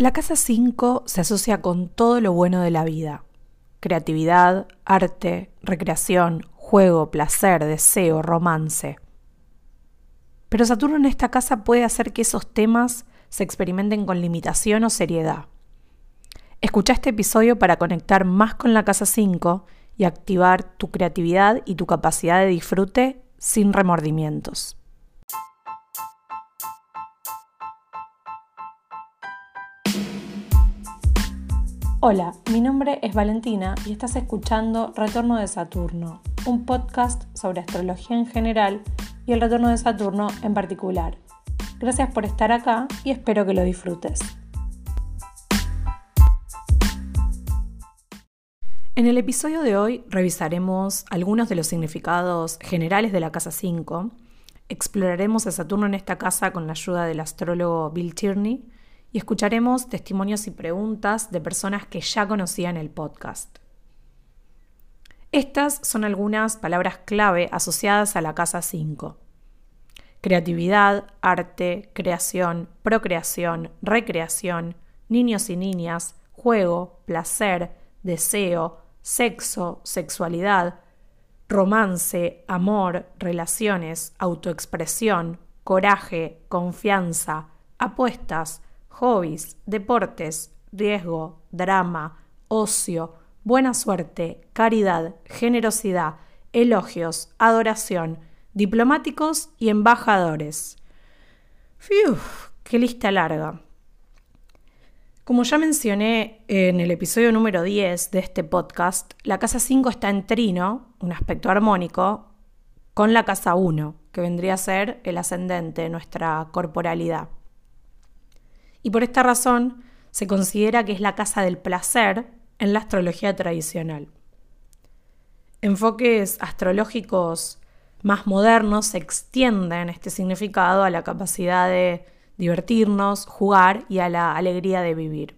La casa 5 se asocia con todo lo bueno de la vida. Creatividad, arte, recreación, juego, placer, deseo, romance. Pero Saturno en esta casa puede hacer que esos temas se experimenten con limitación o seriedad. Escucha este episodio para conectar más con la casa 5 y activar tu creatividad y tu capacidad de disfrute sin remordimientos. Hola, mi nombre es Valentina y estás escuchando Retorno de Saturno, un podcast sobre astrología en general y el retorno de Saturno en particular. Gracias por estar acá y espero que lo disfrutes. En el episodio de hoy revisaremos algunos de los significados generales de la casa 5, exploraremos a Saturno en esta casa con la ayuda del astrólogo Bill Tierney, y escucharemos testimonios y preguntas de personas que ya conocían el podcast. Estas son algunas palabras clave asociadas a la casa 5. Creatividad, arte, creación, procreación, recreación, niños y niñas, juego, placer, deseo, sexo, sexualidad, romance, amor, relaciones, autoexpresión, coraje, confianza, apuestas, hobbies, deportes, riesgo, drama, ocio, buena suerte, caridad, generosidad, elogios, adoración, diplomáticos y embajadores. ¡Qué lista larga! Como ya mencioné en el episodio número 10 de este podcast, la casa 5 está en trino, un aspecto armónico, con la casa 1, que vendría a ser el ascendente, nuestra corporalidad y por esta razón se considera que es la casa del placer en la astrología tradicional. Enfoques astrológicos más modernos extienden este significado a la capacidad de divertirnos, jugar y a la alegría de vivir.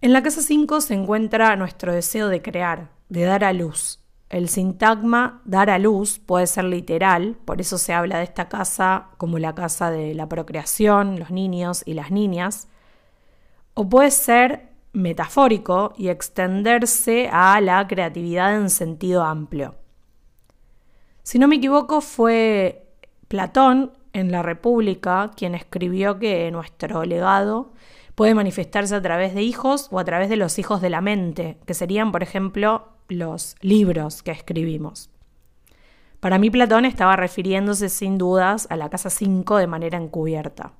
En la casa 5 se encuentra nuestro deseo de crear, de dar a luz, el sintagma dar a luz puede ser literal, por eso se habla de esta casa como la casa de la procreación, los niños y las niñas, o puede ser metafórico y extenderse a la creatividad en sentido amplio. Si no me equivoco, fue Platón en la República quien escribió que nuestro legado puede manifestarse a través de hijos o a través de los hijos de la mente, que serían, por ejemplo, los libros que escribimos. Para mí Platón estaba refiriéndose sin dudas a la casa 5 de manera encubierta.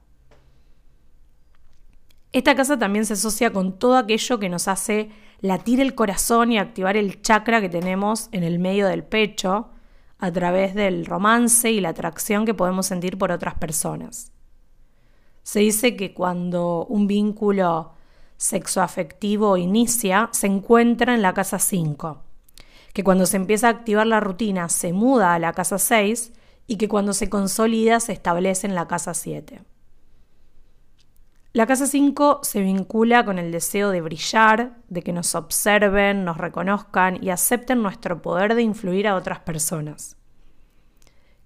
Esta casa también se asocia con todo aquello que nos hace latir el corazón y activar el chakra que tenemos en el medio del pecho a través del romance y la atracción que podemos sentir por otras personas. Se dice que cuando un vínculo sexoafectivo inicia se encuentra en la casa 5, que cuando se empieza a activar la rutina se muda a la casa 6 y que cuando se consolida se establece en la casa 7. La casa 5 se vincula con el deseo de brillar, de que nos observen, nos reconozcan y acepten nuestro poder de influir a otras personas.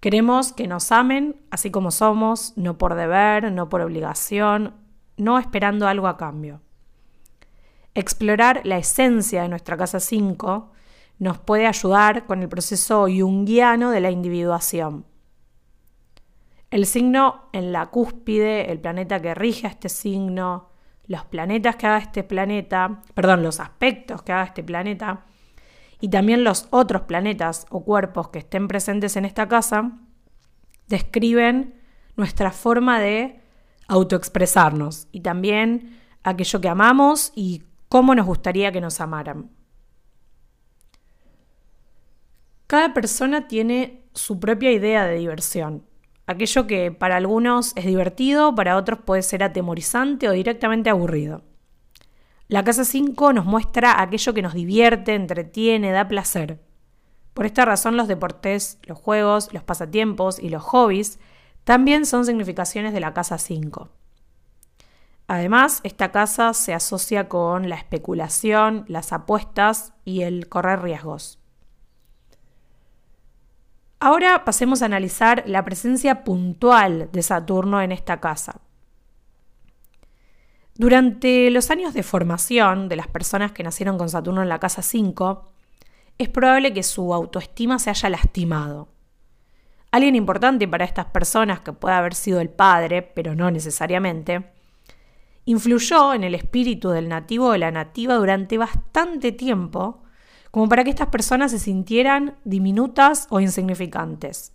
Queremos que nos amen así como somos, no por deber, no por obligación, no esperando algo a cambio. Explorar la esencia de nuestra casa 5 nos puede ayudar con el proceso junguiano de la individuación. El signo en la cúspide, el planeta que rige a este signo, los planetas que haga este planeta, perdón, los aspectos que haga este planeta, y también los otros planetas o cuerpos que estén presentes en esta casa, describen nuestra forma de autoexpresarnos y también aquello que amamos y cómo nos gustaría que nos amaran. Cada persona tiene su propia idea de diversión. Aquello que para algunos es divertido, para otros puede ser atemorizante o directamente aburrido. La casa 5 nos muestra aquello que nos divierte, entretiene, da placer. Por esta razón los deportes, los juegos, los pasatiempos y los hobbies también son significaciones de la casa 5. Además, esta casa se asocia con la especulación, las apuestas y el correr riesgos. Ahora pasemos a analizar la presencia puntual de Saturno en esta casa. Durante los años de formación de las personas que nacieron con Saturno en la casa 5, es probable que su autoestima se haya lastimado. Alguien importante para estas personas, que puede haber sido el padre, pero no necesariamente, influyó en el espíritu del nativo o de la nativa durante bastante tiempo, como para que estas personas se sintieran diminutas o insignificantes.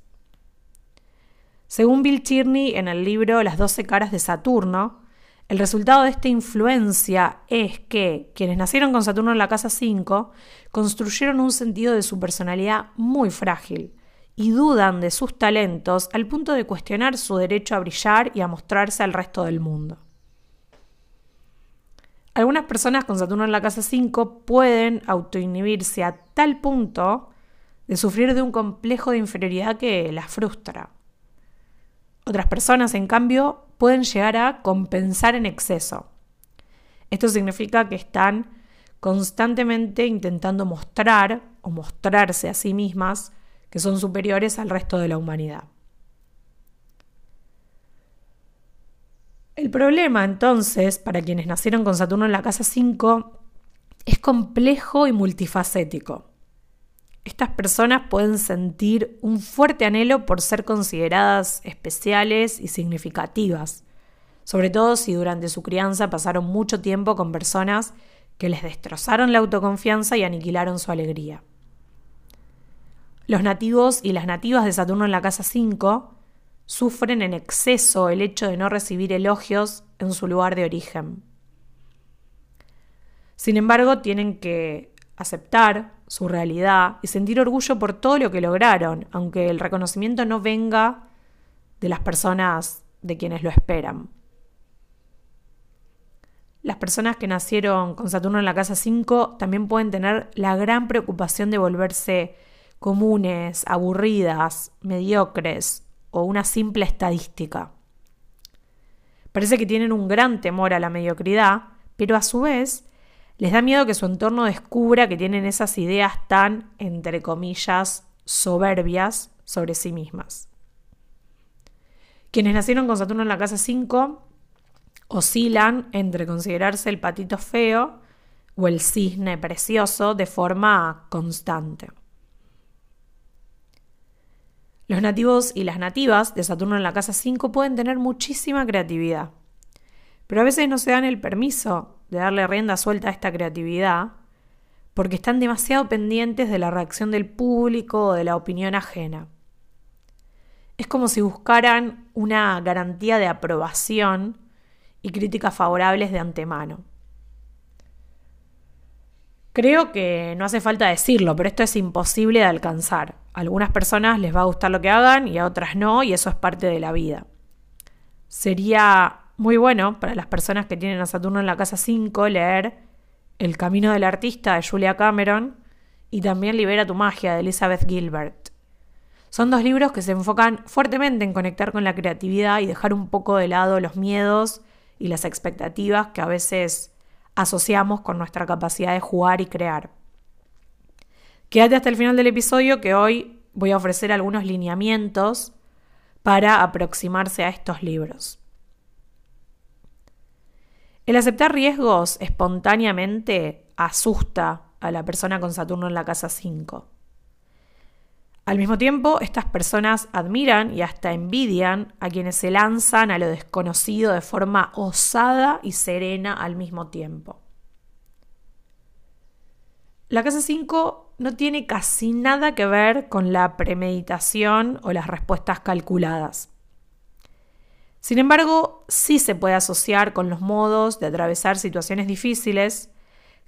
Según Bill Tierney en el libro Las doce caras de Saturno, el resultado de esta influencia es que quienes nacieron con Saturno en la casa 5 construyeron un sentido de su personalidad muy frágil y dudan de sus talentos al punto de cuestionar su derecho a brillar y a mostrarse al resto del mundo. Algunas personas con Saturno en la casa 5 pueden autoinhibirse a tal punto de sufrir de un complejo de inferioridad que las frustra. Otras personas, en cambio, pueden llegar a compensar en exceso. Esto significa que están constantemente intentando mostrar o mostrarse a sí mismas que son superiores al resto de la humanidad. El problema entonces, para quienes nacieron con Saturno en la casa 5, es complejo y multifacético. Estas personas pueden sentir un fuerte anhelo por ser consideradas especiales y significativas, sobre todo si durante su crianza pasaron mucho tiempo con personas que les destrozaron la autoconfianza y aniquilaron su alegría. Los nativos y las nativas de Saturno en la casa 5 sufren en exceso el hecho de no recibir elogios en su lugar de origen. Sin embargo, tienen que aceptar su realidad y sentir orgullo por todo lo que lograron, aunque el reconocimiento no venga de las personas de quienes lo esperan. Las personas que nacieron con Saturno en la casa 5 también pueden tener la gran preocupación de volverse comunes, aburridas, mediocres, o una simple estadística. Parece que tienen un gran temor a la mediocridad, pero a su vez les da miedo que su entorno descubra que tienen esas ideas tan, entre comillas, soberbias sobre sí mismas. Quienes nacieron con Saturno en la casa 5 oscilan entre considerarse el patito feo o el cisne precioso de forma constante. Los nativos y las nativas de Saturno en la casa 5 pueden tener muchísima creatividad, pero a veces no se dan el permiso de darle rienda suelta a esta creatividad porque están demasiado pendientes de la reacción del público o de la opinión ajena. Es como si buscaran una garantía de aprobación y críticas favorables de antemano. Creo que no hace falta decirlo, pero esto es imposible de alcanzar. A algunas personas les va a gustar lo que hagan y a otras no, y eso es parte de la vida. Sería muy bueno para las personas que tienen a Saturno en la casa 5 leer El camino del artista de Julia Cameron y también Libera tu magia de Elizabeth Gilbert. Son dos libros que se enfocan fuertemente en conectar con la creatividad y dejar un poco de lado los miedos y las expectativas que a veces asociamos con nuestra capacidad de jugar y crear. Quédate hasta el final del episodio que hoy voy a ofrecer algunos lineamientos para aproximarse a estos libros. El aceptar riesgos espontáneamente asusta a la persona con Saturno en la casa 5. Al mismo tiempo, estas personas admiran y hasta envidian a quienes se lanzan a lo desconocido de forma osada y serena al mismo tiempo. La casa 5 no tiene casi nada que ver con la premeditación o las respuestas calculadas. Sin embargo, sí se puede asociar con los modos de atravesar situaciones difíciles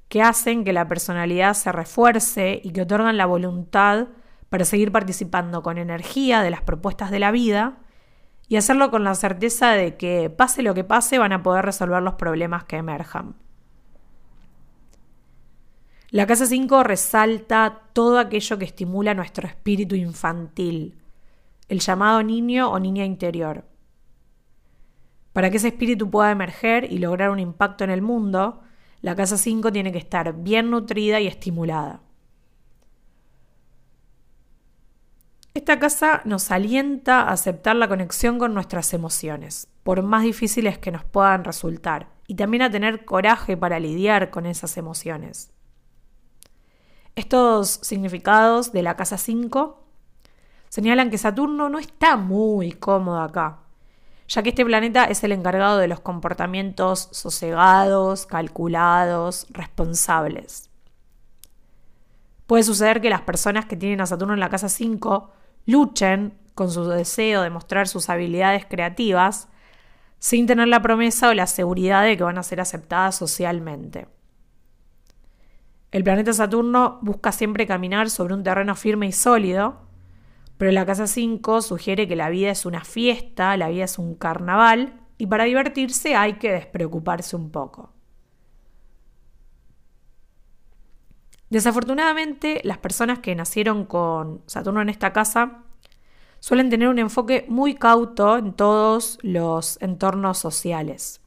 que hacen que la personalidad se refuerce y que otorgan la voluntad para seguir participando con energía de las propuestas de la vida y hacerlo con la certeza de que pase lo que pase van a poder resolver los problemas que emerjan. La casa 5 resalta todo aquello que estimula nuestro espíritu infantil, el llamado niño o niña interior. Para que ese espíritu pueda emerger y lograr un impacto en el mundo, la casa 5 tiene que estar bien nutrida y estimulada. Esta casa nos alienta a aceptar la conexión con nuestras emociones, por más difíciles que nos puedan resultar, y también a tener coraje para lidiar con esas emociones. Estos significados de la casa 5 señalan que Saturno no está muy cómodo acá, ya que este planeta es el encargado de los comportamientos sosegados, calculados, responsables. Puede suceder que las personas que tienen a Saturno en la casa 5 luchen con su deseo de mostrar sus habilidades creativas sin tener la promesa o la seguridad de que van a ser aceptadas socialmente. El planeta Saturno busca siempre caminar sobre un terreno firme y sólido, pero la casa 5 sugiere que la vida es una fiesta, la vida es un carnaval, y para divertirse hay que despreocuparse un poco. Desafortunadamente, las personas que nacieron con Saturno en esta casa suelen tener un enfoque muy cauto en todos los entornos sociales.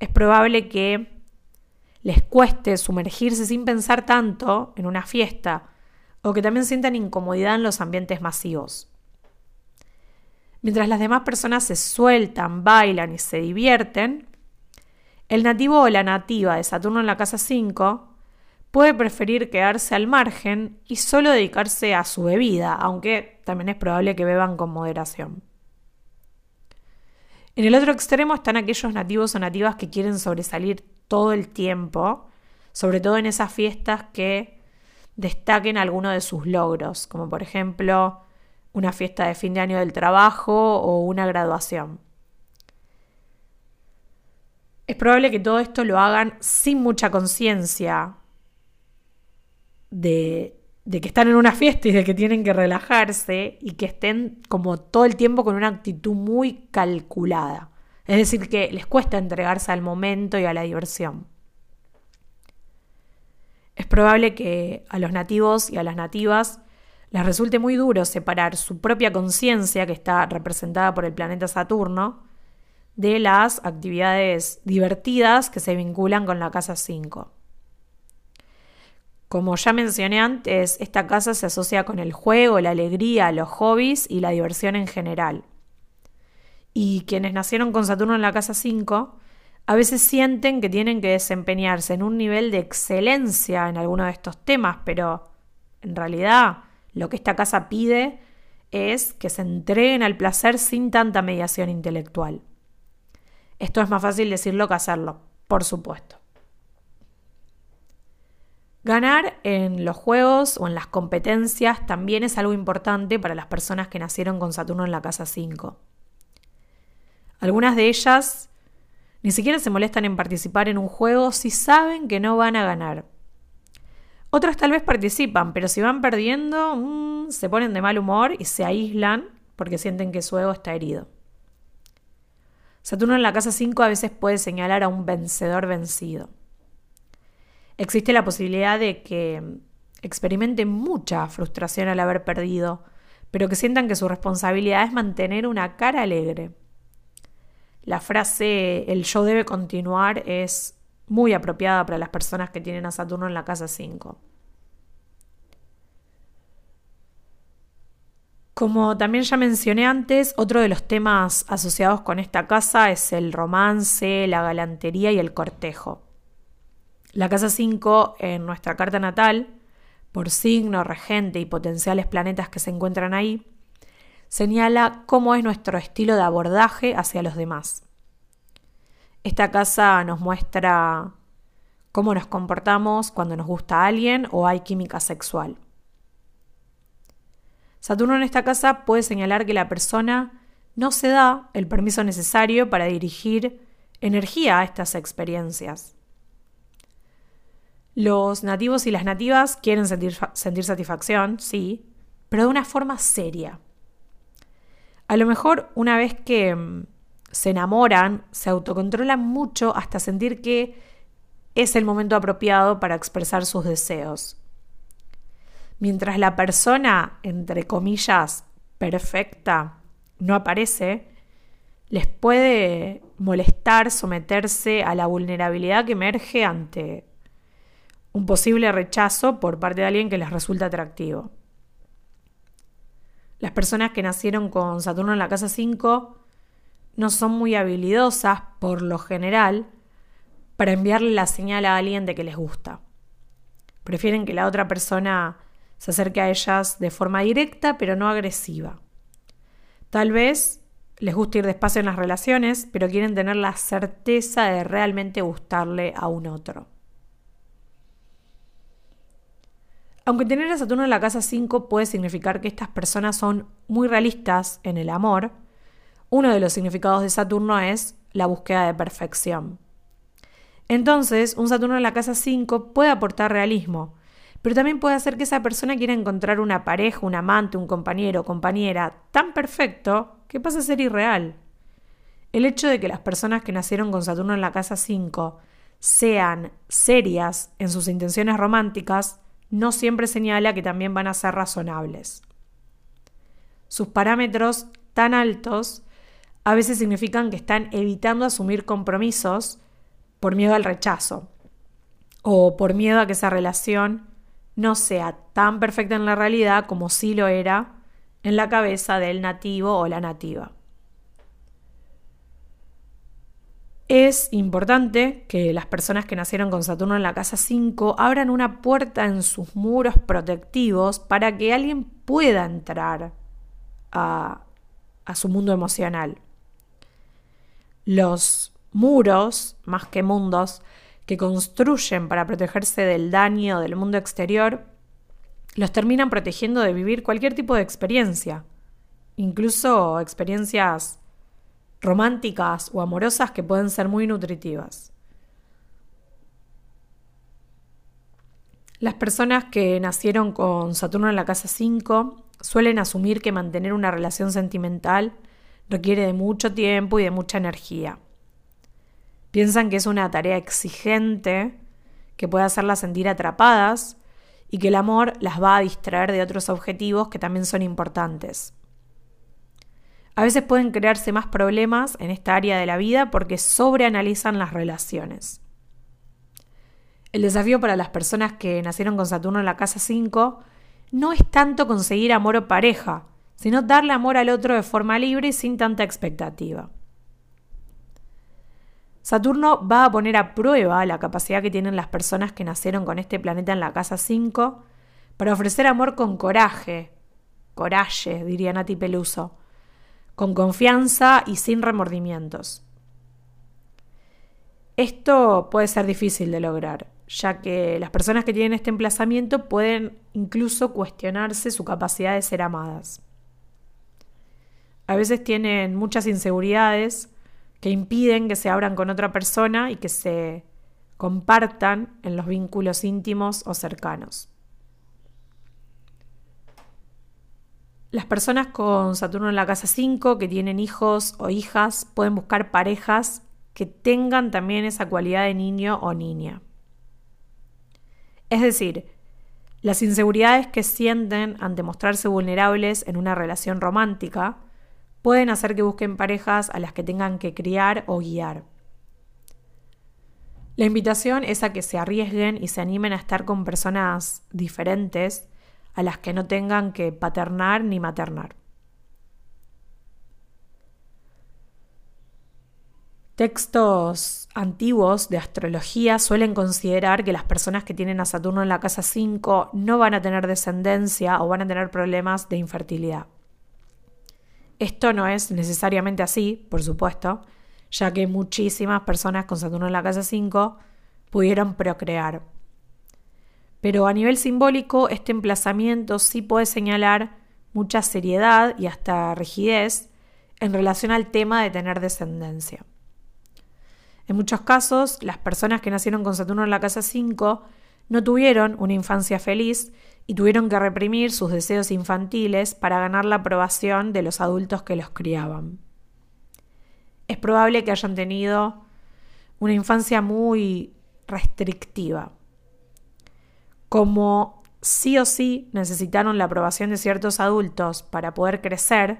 Es probable que les cueste sumergirse sin pensar tanto en una fiesta o que también sientan incomodidad en los ambientes masivos. Mientras las demás personas se sueltan, bailan y se divierten, el nativo o la nativa de Saturno en la casa 5 puede preferir quedarse al margen y solo dedicarse a su bebida, aunque también es probable que beban con moderación. En el otro extremo están aquellos nativos o nativas que quieren sobresalir todo el tiempo, sobre todo en esas fiestas que destaquen alguno de sus logros, como por ejemplo una fiesta de fin de año del trabajo o una graduación. Es probable que todo esto lo hagan sin mucha conciencia de, que están en una fiesta y de que tienen que relajarse y que estén como todo el tiempo con una actitud muy calculada. Es decir, que les cuesta entregarse al momento y a la diversión. Es probable que a los nativos y a las nativas les resulte muy duro separar su propia conciencia, que está representada por el planeta Saturno, de las actividades divertidas que se vinculan con la casa 5. Como ya mencioné antes, esta casa se asocia con el juego, la alegría, los hobbies y la diversión en general. Y quienes nacieron con Saturno en la casa 5 a veces sienten que tienen que desempeñarse en un nivel de excelencia en alguno de estos temas, pero en realidad lo que esta casa pide es que se entreguen al placer sin tanta mediación intelectual. Esto es más fácil decirlo que hacerlo, por supuesto. Ganar en los juegos o en las competencias también es algo importante para las personas que nacieron con Saturno en la casa 5. Algunas de ellas ni siquiera se molestan en participar en un juego si saben que no van a ganar. Otras tal vez participan, pero si van perdiendo, mm, se ponen de mal humor y se aíslan porque sienten que su ego está herido. Saturno en la casa 5 a veces puede señalar a un vencedor vencido existe la posibilidad de que experimenten mucha frustración al haber perdido, pero que sientan que su responsabilidad es mantener una cara alegre. La frase el yo debe continuar es muy apropiada para las personas que tienen a Saturno en la casa 5. Como también ya mencioné antes, otro de los temas asociados con esta casa es el romance, la galantería y el cortejo. La casa 5 en nuestra carta natal, por signo, regente y potenciales planetas que se encuentran ahí, señala cómo es nuestro estilo de abordaje hacia los demás. Esta casa nos muestra cómo nos comportamos cuando nos gusta a alguien o hay química sexual. Saturno en esta casa puede señalar que la persona no se da el permiso necesario para dirigir energía a estas experiencias. Los nativos y las nativas quieren sentir, satisfacción, sí, pero de una forma seria. A lo mejor una vez que mm, se enamoran, se autocontrolan mucho hasta sentir que es el momento apropiado para expresar sus deseos. Mientras la persona, entre comillas, perfecta, no aparece, les puede molestar someterse a la vulnerabilidad que emerge ante un posible rechazo por parte de alguien que les resulta atractivo. Las personas que nacieron con Saturno en la casa 5 no son muy habilidosas por lo general, para enviarle la señal a alguien de que les gusta. Prefieren que la otra persona se acerque a ellas de forma directa, pero no agresiva. Tal vez les guste ir despacio en las relaciones, pero quieren tener la certeza de realmente gustarle a un otro. Aunque tener a Saturno en la casa 5 puede significar que estas personas son muy realistas en el amor, uno de los significados de Saturno es la búsqueda de perfección. Entonces, un Saturno en la casa 5 puede aportar realismo, pero también puede hacer que esa persona quiera encontrar una pareja, un amante, un compañero compañera tan perfecto que pase a ser irreal. El hecho de que las personas que nacieron con Saturno en la casa 5 sean serias en sus intenciones románticas no siempre señala que también van a ser razonables. Sus parámetros tan altos a veces significan que están evitando asumir compromisos por miedo al rechazo o por miedo a que esa relación no sea tan perfecta en la realidad como sí lo era en la cabeza del nativo o la nativa. Es importante que las personas que nacieron con Saturno en la casa 5 abran una puerta en sus muros protectivos para que alguien pueda entrar a, a su mundo emocional. Los muros, más que mundos, que construyen para protegerse del daño del mundo exterior, los terminan protegiendo de vivir cualquier tipo de experiencia, incluso experiencias románticas o amorosas que pueden ser muy nutritivas. Las personas que nacieron con Saturno en la casa 5 suelen asumir que mantener una relación sentimental requiere de mucho tiempo y de mucha energía. Piensan que es una tarea exigente que puede hacerlas sentir atrapadas y que el amor las va a distraer de otros objetivos que también son importantes. A veces pueden crearse más problemas en esta área de la vida porque sobreanalizan las relaciones. El desafío para las personas que nacieron con Saturno en la casa 5 no es tanto conseguir amor o pareja, sino darle amor al otro de forma libre y sin tanta expectativa. Saturno va a poner a prueba la capacidad que tienen las personas que nacieron con este planeta en la casa 5 para ofrecer amor con coraje, coraje, diría Nati Peluso, con confianza y sin remordimientos. Esto puede ser difícil de lograr, ya que las personas que tienen este emplazamiento pueden incluso cuestionarse su capacidad de ser amadas. A veces tienen muchas inseguridades que impiden que se abran con otra persona y que se compartan en los vínculos íntimos o cercanos. Las personas con Saturno en la casa 5 que tienen hijos o hijas pueden buscar parejas que tengan también esa cualidad de niño o niña. Es decir, las inseguridades que sienten ante mostrarse vulnerables en una relación romántica pueden hacer que busquen parejas a las que tengan que criar o guiar. La invitación es a que se arriesguen y se animen a estar con personas diferentes a las que no tengan que paternar ni maternar. Textos antiguos de astrología suelen considerar que las personas que tienen a Saturno en la casa 5 no van a tener descendencia o van a tener problemas de infertilidad. Esto no es necesariamente así, por supuesto, ya que muchísimas personas con Saturno en la casa 5 pudieron procrear. Pero a nivel simbólico, este emplazamiento sí puede señalar mucha seriedad y hasta rigidez en relación al tema de tener descendencia. En muchos casos, las personas que nacieron con Saturno en la casa 5 no tuvieron una infancia feliz y tuvieron que reprimir sus deseos infantiles para ganar la aprobación de los adultos que los criaban. Es probable que hayan tenido una infancia muy restrictiva como sí o sí necesitaron la aprobación de ciertos adultos para poder crecer,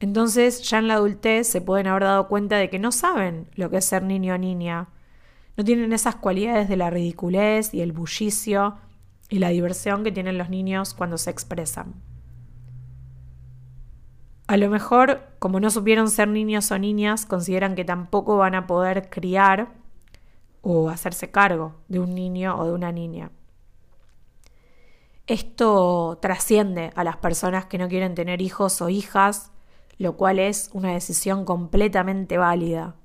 entonces ya en la adultez se pueden haber dado cuenta de que no saben lo que es ser niño o niña. No tienen esas cualidades de la ridiculez y el bullicio y la diversión que tienen los niños cuando se expresan. A lo mejor, como no supieron ser niños o niñas, consideran que tampoco van a poder criar o hacerse cargo de un niño o de una niña. Esto trasciende a las personas que no quieren tener hijos o hijas, lo cual es una decisión completamente válida.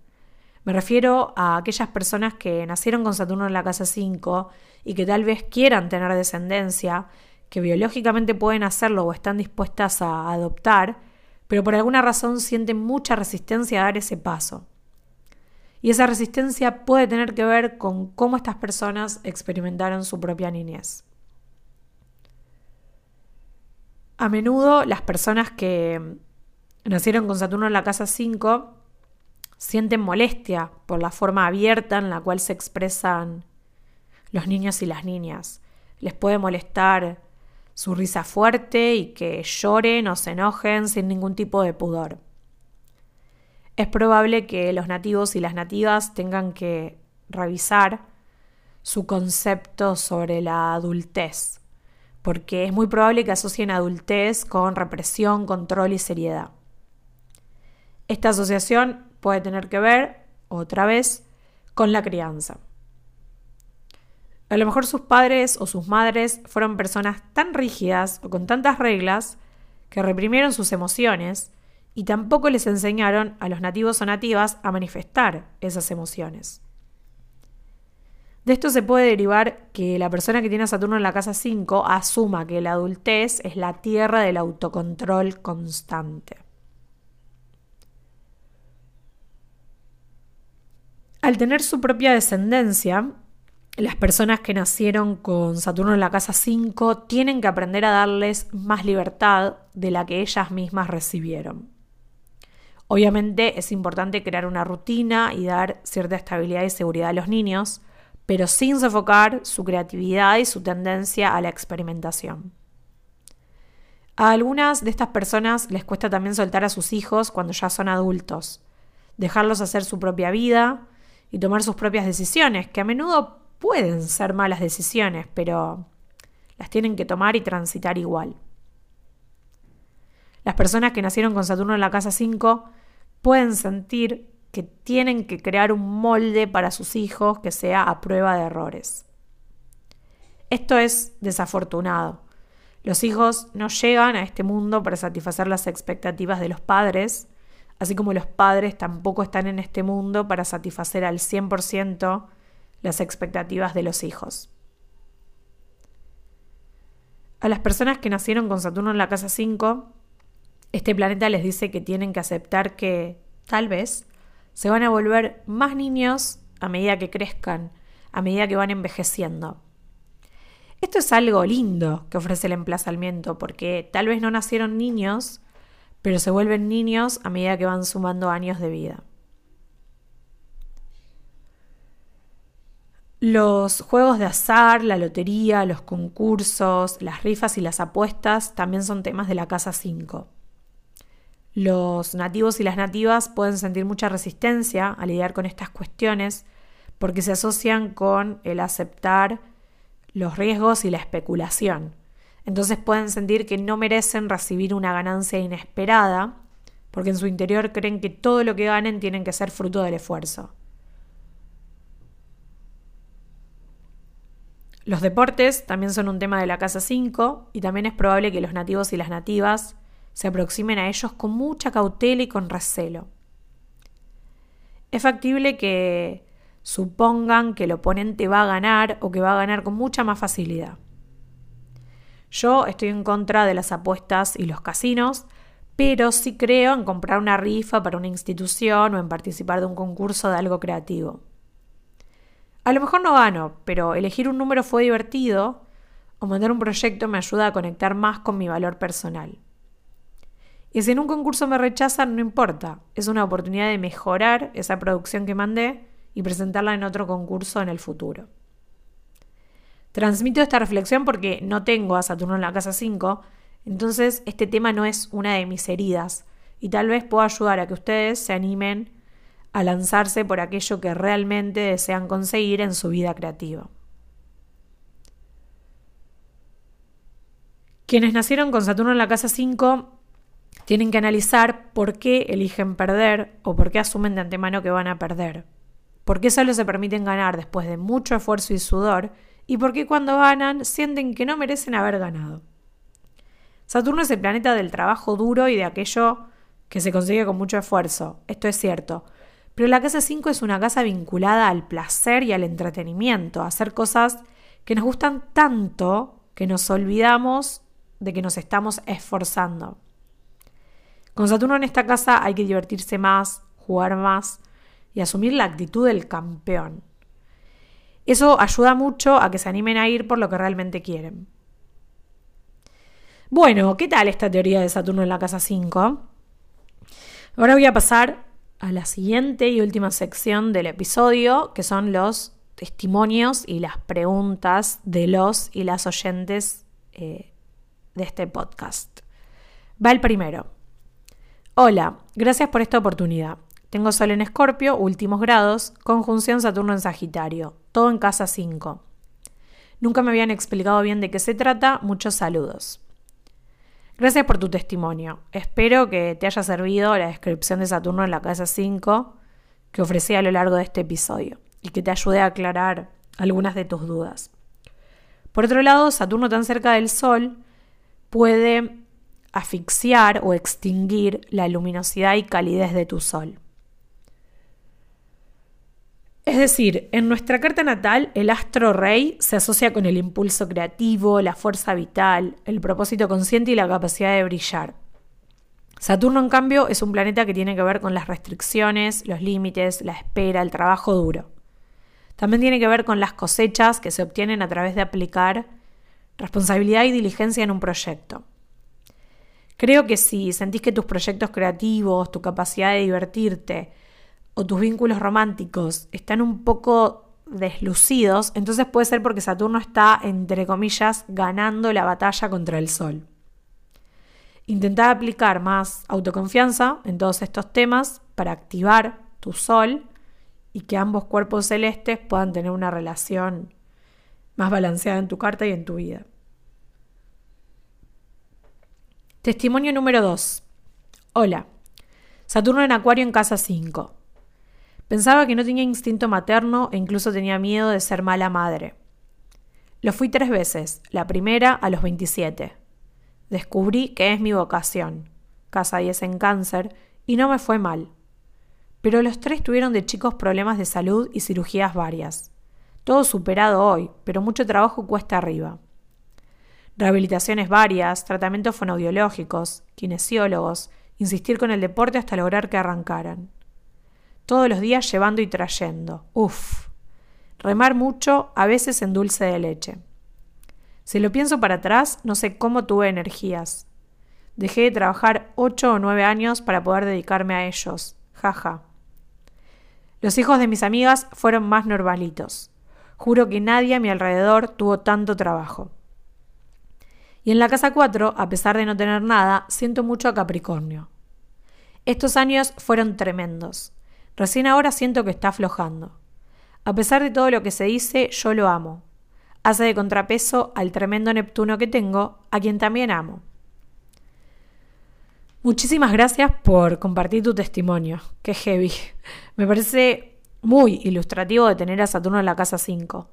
Me refiero a aquellas personas que nacieron con Saturno en la casa 5 y que tal vez quieran tener descendencia, que biológicamente pueden hacerlo o están dispuestas a adoptar, pero por alguna razón sienten mucha resistencia a dar ese paso. Y esa resistencia puede tener que ver con cómo estas personas experimentaron su propia niñez. A menudo las personas que nacieron con Saturno en la casa 5 sienten molestia por la forma abierta en la cual se expresan los niños y las niñas. Les puede molestar su risa fuerte y que lloren o se enojen sin ningún tipo de pudor. Es probable que los nativos y las nativas tengan que revisar su concepto sobre la adultez, porque es muy probable que asocien adultez con represión, control y seriedad. Esta asociación puede tener que ver, otra vez, con la crianza. A lo mejor sus padres o sus madres fueron personas tan rígidas o con tantas reglas que reprimieron sus emociones y tampoco les enseñaron a los nativos o nativas a manifestar esas emociones. De esto se puede derivar que la persona que tiene a Saturno en la casa 5 asuma que la adultez es la tierra del autocontrol constante. Al tener su propia descendencia, las personas que nacieron con Saturno en la casa 5 tienen que aprender a darles más libertad de la que ellas mismas recibieron. Obviamente es importante crear una rutina y dar cierta estabilidad y seguridad a los niños, pero sin sofocar su creatividad y su tendencia a la experimentación. A algunas de estas personas les cuesta también soltar a sus hijos cuando ya son adultos, dejarlos hacer su propia vida y tomar sus propias decisiones, que a menudo pueden ser malas decisiones, pero las tienen que tomar y transitar igual. Las personas que nacieron con Saturno en la casa 5 pueden sentir que tienen que crear un molde para sus hijos que sea a prueba de errores. Esto es desafortunado. Los hijos no llegan a este mundo para satisfacer las expectativas de los padres, así como los padres tampoco están en este mundo para satisfacer al 100% las expectativas de los hijos. A las personas que nacieron con Saturno en la casa 5, este planeta les dice que tienen que aceptar que, tal vez, se van a volver más niños a medida que crezcan, a medida que van envejeciendo. Esto es algo lindo que ofrece el emplazamiento, porque tal vez no nacieron niños, pero se vuelven niños a medida que van sumando años de vida. Los juegos de azar, la lotería, los concursos, las rifas y las apuestas también son temas de la casa 5. Los nativos y las nativas pueden sentir mucha resistencia a lidiar con estas cuestiones porque se asocian con el aceptar los riesgos y la especulación. Entonces pueden sentir que no merecen recibir una ganancia inesperada porque en su interior creen que todo lo que ganen tienen que ser fruto del esfuerzo. Los deportes también son un tema de la casa 5 y también es probable que los nativos y las nativas se aproximen a ellos con mucha cautela y con recelo. Es factible que supongan que el oponente va a ganar o que va a ganar con mucha más facilidad. Yo estoy en contra de las apuestas y los casinos, pero sí creo en comprar una rifa para una institución o en participar de un concurso de algo creativo. A lo mejor no gano, pero elegir un número fue divertido o mandar un proyecto me ayuda a conectar más con mi valor personal. Y si en un concurso me rechazan, no importa, es una oportunidad de mejorar esa producción que mandé y presentarla en otro concurso en el futuro. Transmito esta reflexión porque no tengo a Saturno en la casa 5, entonces este tema no es una de mis heridas y tal vez pueda ayudar a que ustedes se animen a lanzarse por aquello que realmente desean conseguir en su vida creativa. Quienes nacieron con Saturno en la casa 5 Tienen que analizar por qué eligen perder o por qué asumen de antemano que van a perder. Por qué solo se permiten ganar después de mucho esfuerzo y sudor y por qué cuando ganan sienten que no merecen haber ganado. Saturno es el planeta del trabajo duro y de aquello que se consigue con mucho esfuerzo. Esto es cierto. Pero la casa 5 es una casa vinculada al placer y al entretenimiento, a hacer cosas que nos gustan tanto que nos olvidamos de que nos estamos esforzando. Con Saturno en esta casa hay que divertirse más, jugar más y asumir la actitud del campeón. Eso ayuda mucho a que se animen a ir por lo que realmente quieren. Bueno, ¿qué tal esta teoría de Saturno en la casa 5? Ahora voy a pasar a la siguiente y última sección del episodio, que son los testimonios y las preguntas de los y las oyentes eh, de este podcast. Va el primero. Hola, gracias por esta oportunidad. Tengo Sol en Escorpio, últimos grados, conjunción Saturno en Sagitario, todo en casa 5. Nunca me habían explicado bien de qué se trata, muchos saludos. Gracias por tu testimonio. Espero que te haya servido la descripción de Saturno en la casa 5 que ofrecí a lo largo de este episodio y que te ayude a aclarar algunas de tus dudas. Por otro lado, Saturno tan cerca del Sol puede asfixiar o extinguir la luminosidad y calidez de tu sol. Es decir, en nuestra carta natal el astro rey se asocia con el impulso creativo, la fuerza vital, el propósito consciente y la capacidad de brillar. Saturno, en cambio, es un planeta que tiene que ver con las restricciones, los límites, la espera, el trabajo duro. También tiene que ver con las cosechas que se obtienen a través de aplicar responsabilidad y diligencia en un proyecto. Creo que si sentís que tus proyectos creativos, tu capacidad de divertirte o tus vínculos románticos están un poco deslucidos, entonces puede ser porque Saturno está, entre comillas, ganando la batalla contra el Sol. Intenta aplicar más autoconfianza en todos estos temas para activar tu Sol y que ambos cuerpos celestes puedan tener una relación más balanceada en tu carta y en tu vida. Testimonio número 2. Hola. Saturno en Acuario en casa 5. Pensaba que no tenía instinto materno e incluso tenía miedo de ser mala madre. Lo fui tres veces, la primera a los 27. Descubrí que es mi vocación. Casa 10 en cáncer y no me fue mal. Pero los tres tuvieron de chicos problemas de salud y cirugías varias. Todo superado hoy, pero mucho trabajo cuesta arriba rehabilitaciones varias, tratamientos fonoaudiológicos, kinesiólogos, insistir con el deporte hasta lograr que arrancaran. Todos los días llevando y trayendo. Uf. Remar mucho, a veces en dulce de leche. Si lo pienso para atrás, no sé cómo tuve energías. Dejé de trabajar ocho o nueve años para poder dedicarme a ellos. Jaja. Los hijos de mis amigas fueron más normalitos. Juro que nadie a mi alrededor tuvo tanto trabajo. Y en la casa 4, a pesar de no tener nada, siento mucho a Capricornio. Estos años fueron tremendos. Recién ahora siento que está aflojando. A pesar de todo lo que se dice, yo lo amo. Hace de contrapeso al tremendo Neptuno que tengo, a quien también amo. Muchísimas gracias por compartir tu testimonio. Qué heavy. Me parece muy ilustrativo de tener a Saturno en la casa 5.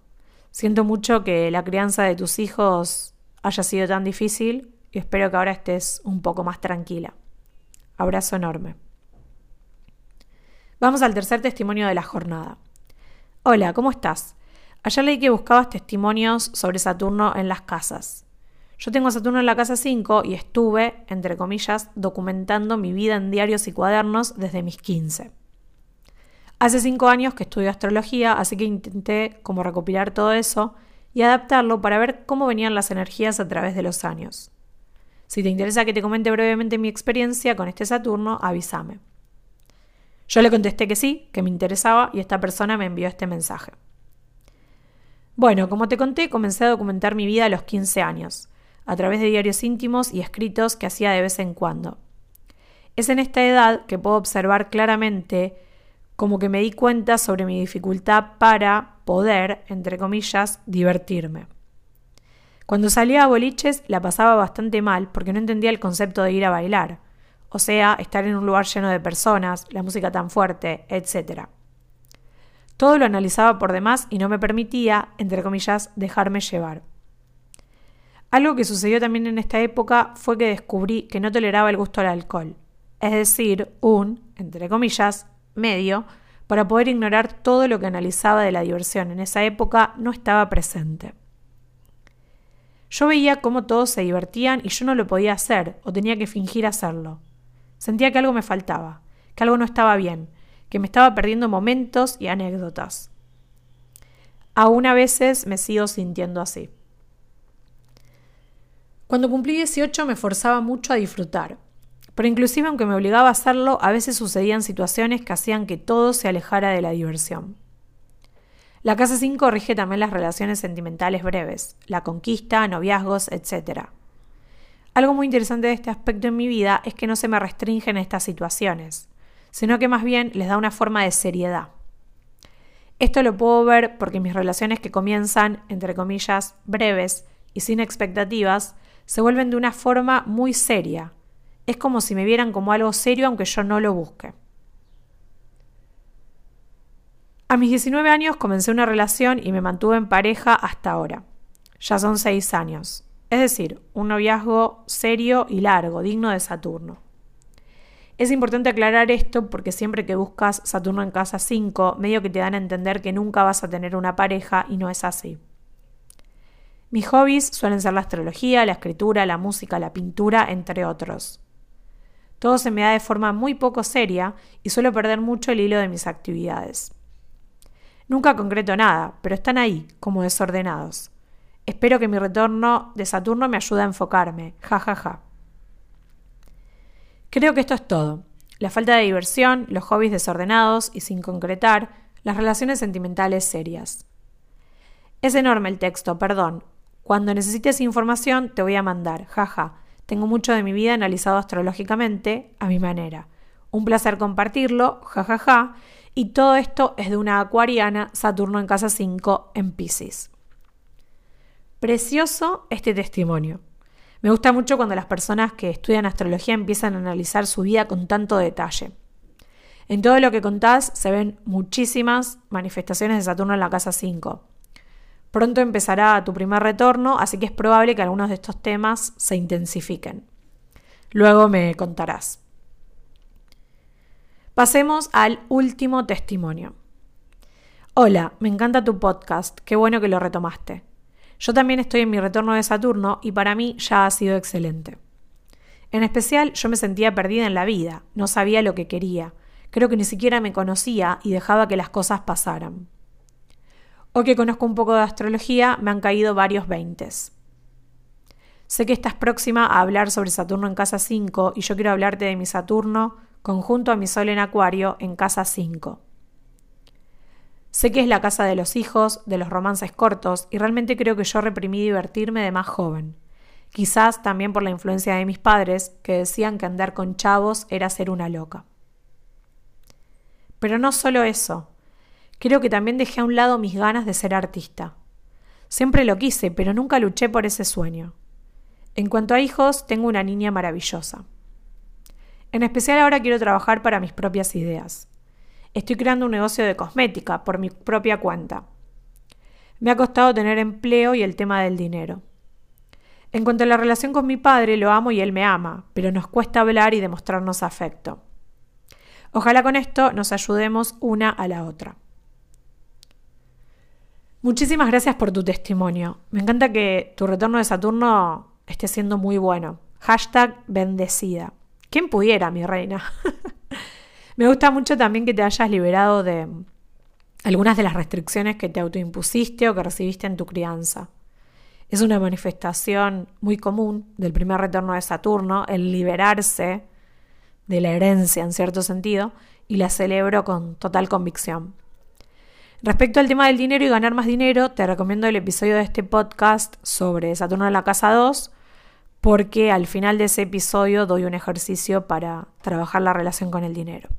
Siento mucho que la crianza de tus hijos haya sido tan difícil y espero que ahora estés un poco más tranquila. Abrazo enorme. Vamos al tercer testimonio de la jornada. Hola, ¿cómo estás? Ayer leí que buscabas testimonios sobre Saturno en las casas. Yo tengo Saturno en la casa 5 y estuve, entre comillas, documentando mi vida en diarios y cuadernos desde mis 15. Hace 5 años que estudio astrología, así que intenté como recopilar todo eso y adaptarlo para ver cómo venían las energías a través de los años. Si te interesa que te comente brevemente mi experiencia con este Saturno, avísame. Yo le contesté que sí, que me interesaba y esta persona me envió este mensaje. Bueno, como te conté, comencé a documentar mi vida a los 15 años, a través de diarios íntimos y escritos que hacía de vez en cuando. Es en esta edad que puedo observar claramente como que me di cuenta sobre mi dificultad para poder, entre comillas, divertirme. Cuando salía a boliches la pasaba bastante mal porque no entendía el concepto de ir a bailar. o sea, estar en un lugar lleno de personas, la música tan fuerte, etc. Todo lo analizaba por demás y no me permitía, entre comillas, dejarme llevar. Algo que sucedió también en esta época fue que descubrí que no toleraba el gusto al alcohol, es decir, un, entre comillas, medio, para poder ignorar todo lo que analizaba de la diversión en esa época no estaba presente. Yo veía cómo todos se divertían y yo no lo podía hacer o tenía que fingir hacerlo. Sentía que algo me faltaba, que algo no estaba bien, que me estaba perdiendo momentos y anécdotas. Aún a veces me sigo sintiendo así. Cuando cumplí 18 me forzaba mucho a disfrutar, pero inclusive aunque me obligaba a hacerlo, a veces sucedían situaciones que hacían que todo se alejara de la diversión. La casa 5 rige también las relaciones sentimentales breves, la conquista, noviazgos, etc. Algo muy interesante de este aspecto en mi vida es que no se me restringen estas situaciones sino que más bien les da una forma de seriedad. Esto lo puedo ver porque mis relaciones que comienzan, entre comillas, breves y sin expectativas, se vuelven de una forma muy seria. Es como si me vieran como algo serio aunque yo no lo busque. A mis 19 años comencé una relación y me mantuve en pareja hasta ahora. Ya son 6 años. Es decir, un noviazgo serio y largo, digno de Saturno. Es importante aclarar esto porque siempre que buscas Saturno en casa 5, medio que te dan a entender que nunca vas a tener una pareja y no es así. Mis hobbies suelen ser la astrología, la escritura, la música, la pintura, entre otros. Todo se me da de forma muy poco seria y suelo perder mucho el hilo de mis actividades. Nunca concreto nada, pero están ahí, como desordenados. Espero que mi retorno de Saturno me ayude a enfocarme. Ja, ja, ja. Creo que esto es todo. La falta de diversión, los hobbies desordenados y sin concretar, las relaciones sentimentales serias. Es enorme el texto, perdón. Cuando necesites información te voy a mandar, jaja. Tengo mucho de mi vida analizado astrológicamente, a mi manera. Un placer compartirlo, jajaja. Y todo esto es de una acuariana, Saturno en casa 5, en Pisces. Precioso este testimonio. Me gusta mucho cuando las personas que estudian astrología empiezan a analizar su vida con tanto detalle. En todo lo que contás se ven muchísimas manifestaciones de Saturno en la casa 5. Pronto empezará tu primer retorno, así que es probable que algunos de estos temas se intensifiquen. Luego me contarás. Pasemos al último testimonio. Hola, me encanta tu podcast, qué bueno que lo retomaste. Yo también estoy en mi retorno de Saturno y para mí ya ha sido excelente. En especial yo me sentía perdida en la vida, no sabía lo que quería, creo que ni siquiera me conocía y dejaba que las cosas pasaran. Hoy que conozco un poco de astrología, me han caído varios veintes. Sé que estás próxima a hablar sobre Saturno en casa 5 y yo quiero hablarte de mi Saturno conjunto a mi Sol en Acuario en casa 5. Sé que es la casa de los hijos, de los romances cortos, y realmente creo que yo reprimí divertirme de más joven. Quizás también por la influencia de mis padres, que decían que andar con chavos era ser una loca. Pero no solo eso. Creo que también dejé a un lado mis ganas de ser artista. Siempre lo quise, pero nunca luché por ese sueño. En cuanto a hijos, tengo una niña maravillosa. En especial ahora quiero trabajar para mis propias ideas. Estoy creando un negocio de cosmética por mi propia cuenta. Me ha costado tener empleo y el tema del dinero. En cuanto a la relación con mi padre, lo amo y él me ama, pero nos cuesta hablar y demostrarnos afecto. Ojalá con esto nos ayudemos una a la otra. Muchísimas gracias por tu testimonio. Me encanta que tu retorno de Saturno esté siendo muy bueno. Hashtag bendecida. ¿Quién pudiera, mi reina? Me gusta mucho también que te hayas liberado de algunas de las restricciones que te autoimpusiste o que recibiste en tu crianza. Es una manifestación muy común del primer retorno de Saturno, el liberarse de la herencia en cierto sentido, y la celebro con total convicción. Respecto al tema del dinero y ganar más dinero, te recomiendo el episodio de este podcast sobre Saturno en la casa 2, porque al final de ese episodio doy un ejercicio para trabajar la relación con el dinero.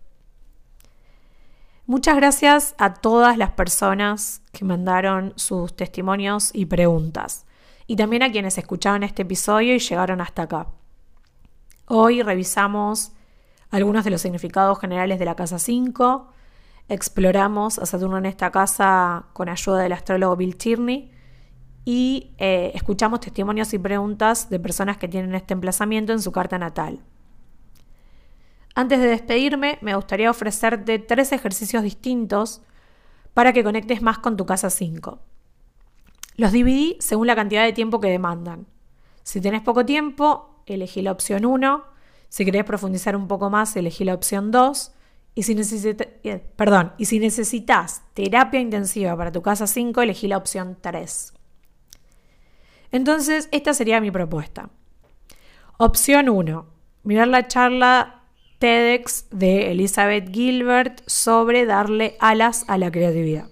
Muchas gracias a todas las personas que mandaron sus testimonios y preguntas, y también a quienes escucharon este episodio y llegaron hasta acá. Hoy revisamos algunos de los significados generales de la casa 5, exploramos a Saturno en esta casa con ayuda del astrólogo Bill Tierney y eh, escuchamos testimonios y preguntas de personas que tienen este emplazamiento en su carta natal. Antes de despedirme, me gustaría ofrecerte tres ejercicios distintos para que conectes más con tu casa 5. Los dividí según la cantidad de tiempo que demandan. Si tenés poco tiempo, elegí la opción 1. Si querés profundizar un poco más, elegí la opción 2. Y si, eh, y si necesitas terapia intensiva para tu casa 5, elegí la opción 3. Entonces, esta sería mi propuesta. Opción 1. Mirar la charla TEDx de Elizabeth Gilbert sobre darle alas a la creatividad.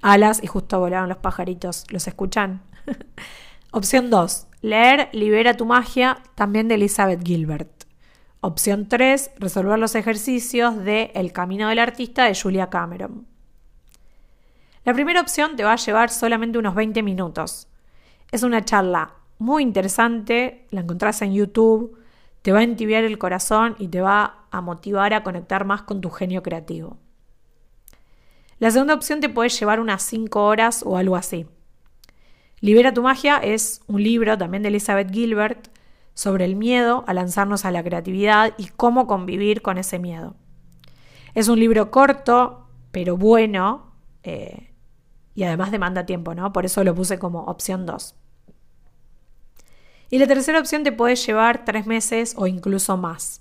Alas y justo volaron los pajaritos. ¿Los escuchan? Opción 2. Leer Libera tu magia, también de Elizabeth Gilbert. Opción 3. Resolver los ejercicios de El camino del artista de Julia Cameron. La primera opción te va a llevar solamente unos 20 minutos. Es una charla muy interesante, la encontrás en YouTube, te va a entibiar el corazón y te va a motivar a conectar más con tu genio creativo. La segunda opción te puede llevar unas 5 horas o algo así. Libera tu magia es un libro también de Elizabeth Gilbert sobre el miedo a lanzarnos a la creatividad y cómo convivir con ese miedo. Es un libro corto, pero bueno, eh, y además demanda tiempo, ¿no? Por eso lo puse como opción 2. Y la tercera opción te puede llevar tres meses o incluso más.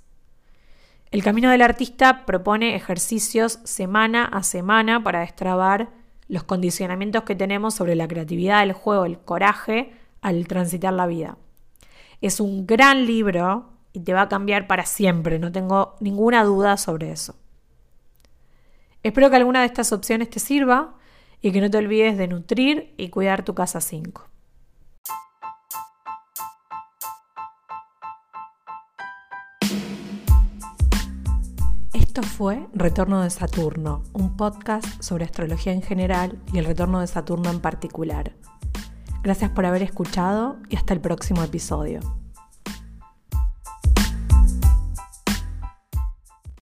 El camino del artista propone ejercicios semana a semana para destrabar los condicionamientos que tenemos sobre la creatividad, el juego, el coraje al transitar la vida. Es un gran libro y te va a cambiar para siempre, no tengo ninguna duda sobre eso. Espero que alguna de estas opciones te sirva y que no te olvides de nutrir y cuidar tu casa 5. Esto fue Retorno de Saturno, un podcast sobre astrología en general y el retorno de Saturno en particular. Gracias por haber escuchado y hasta el próximo episodio.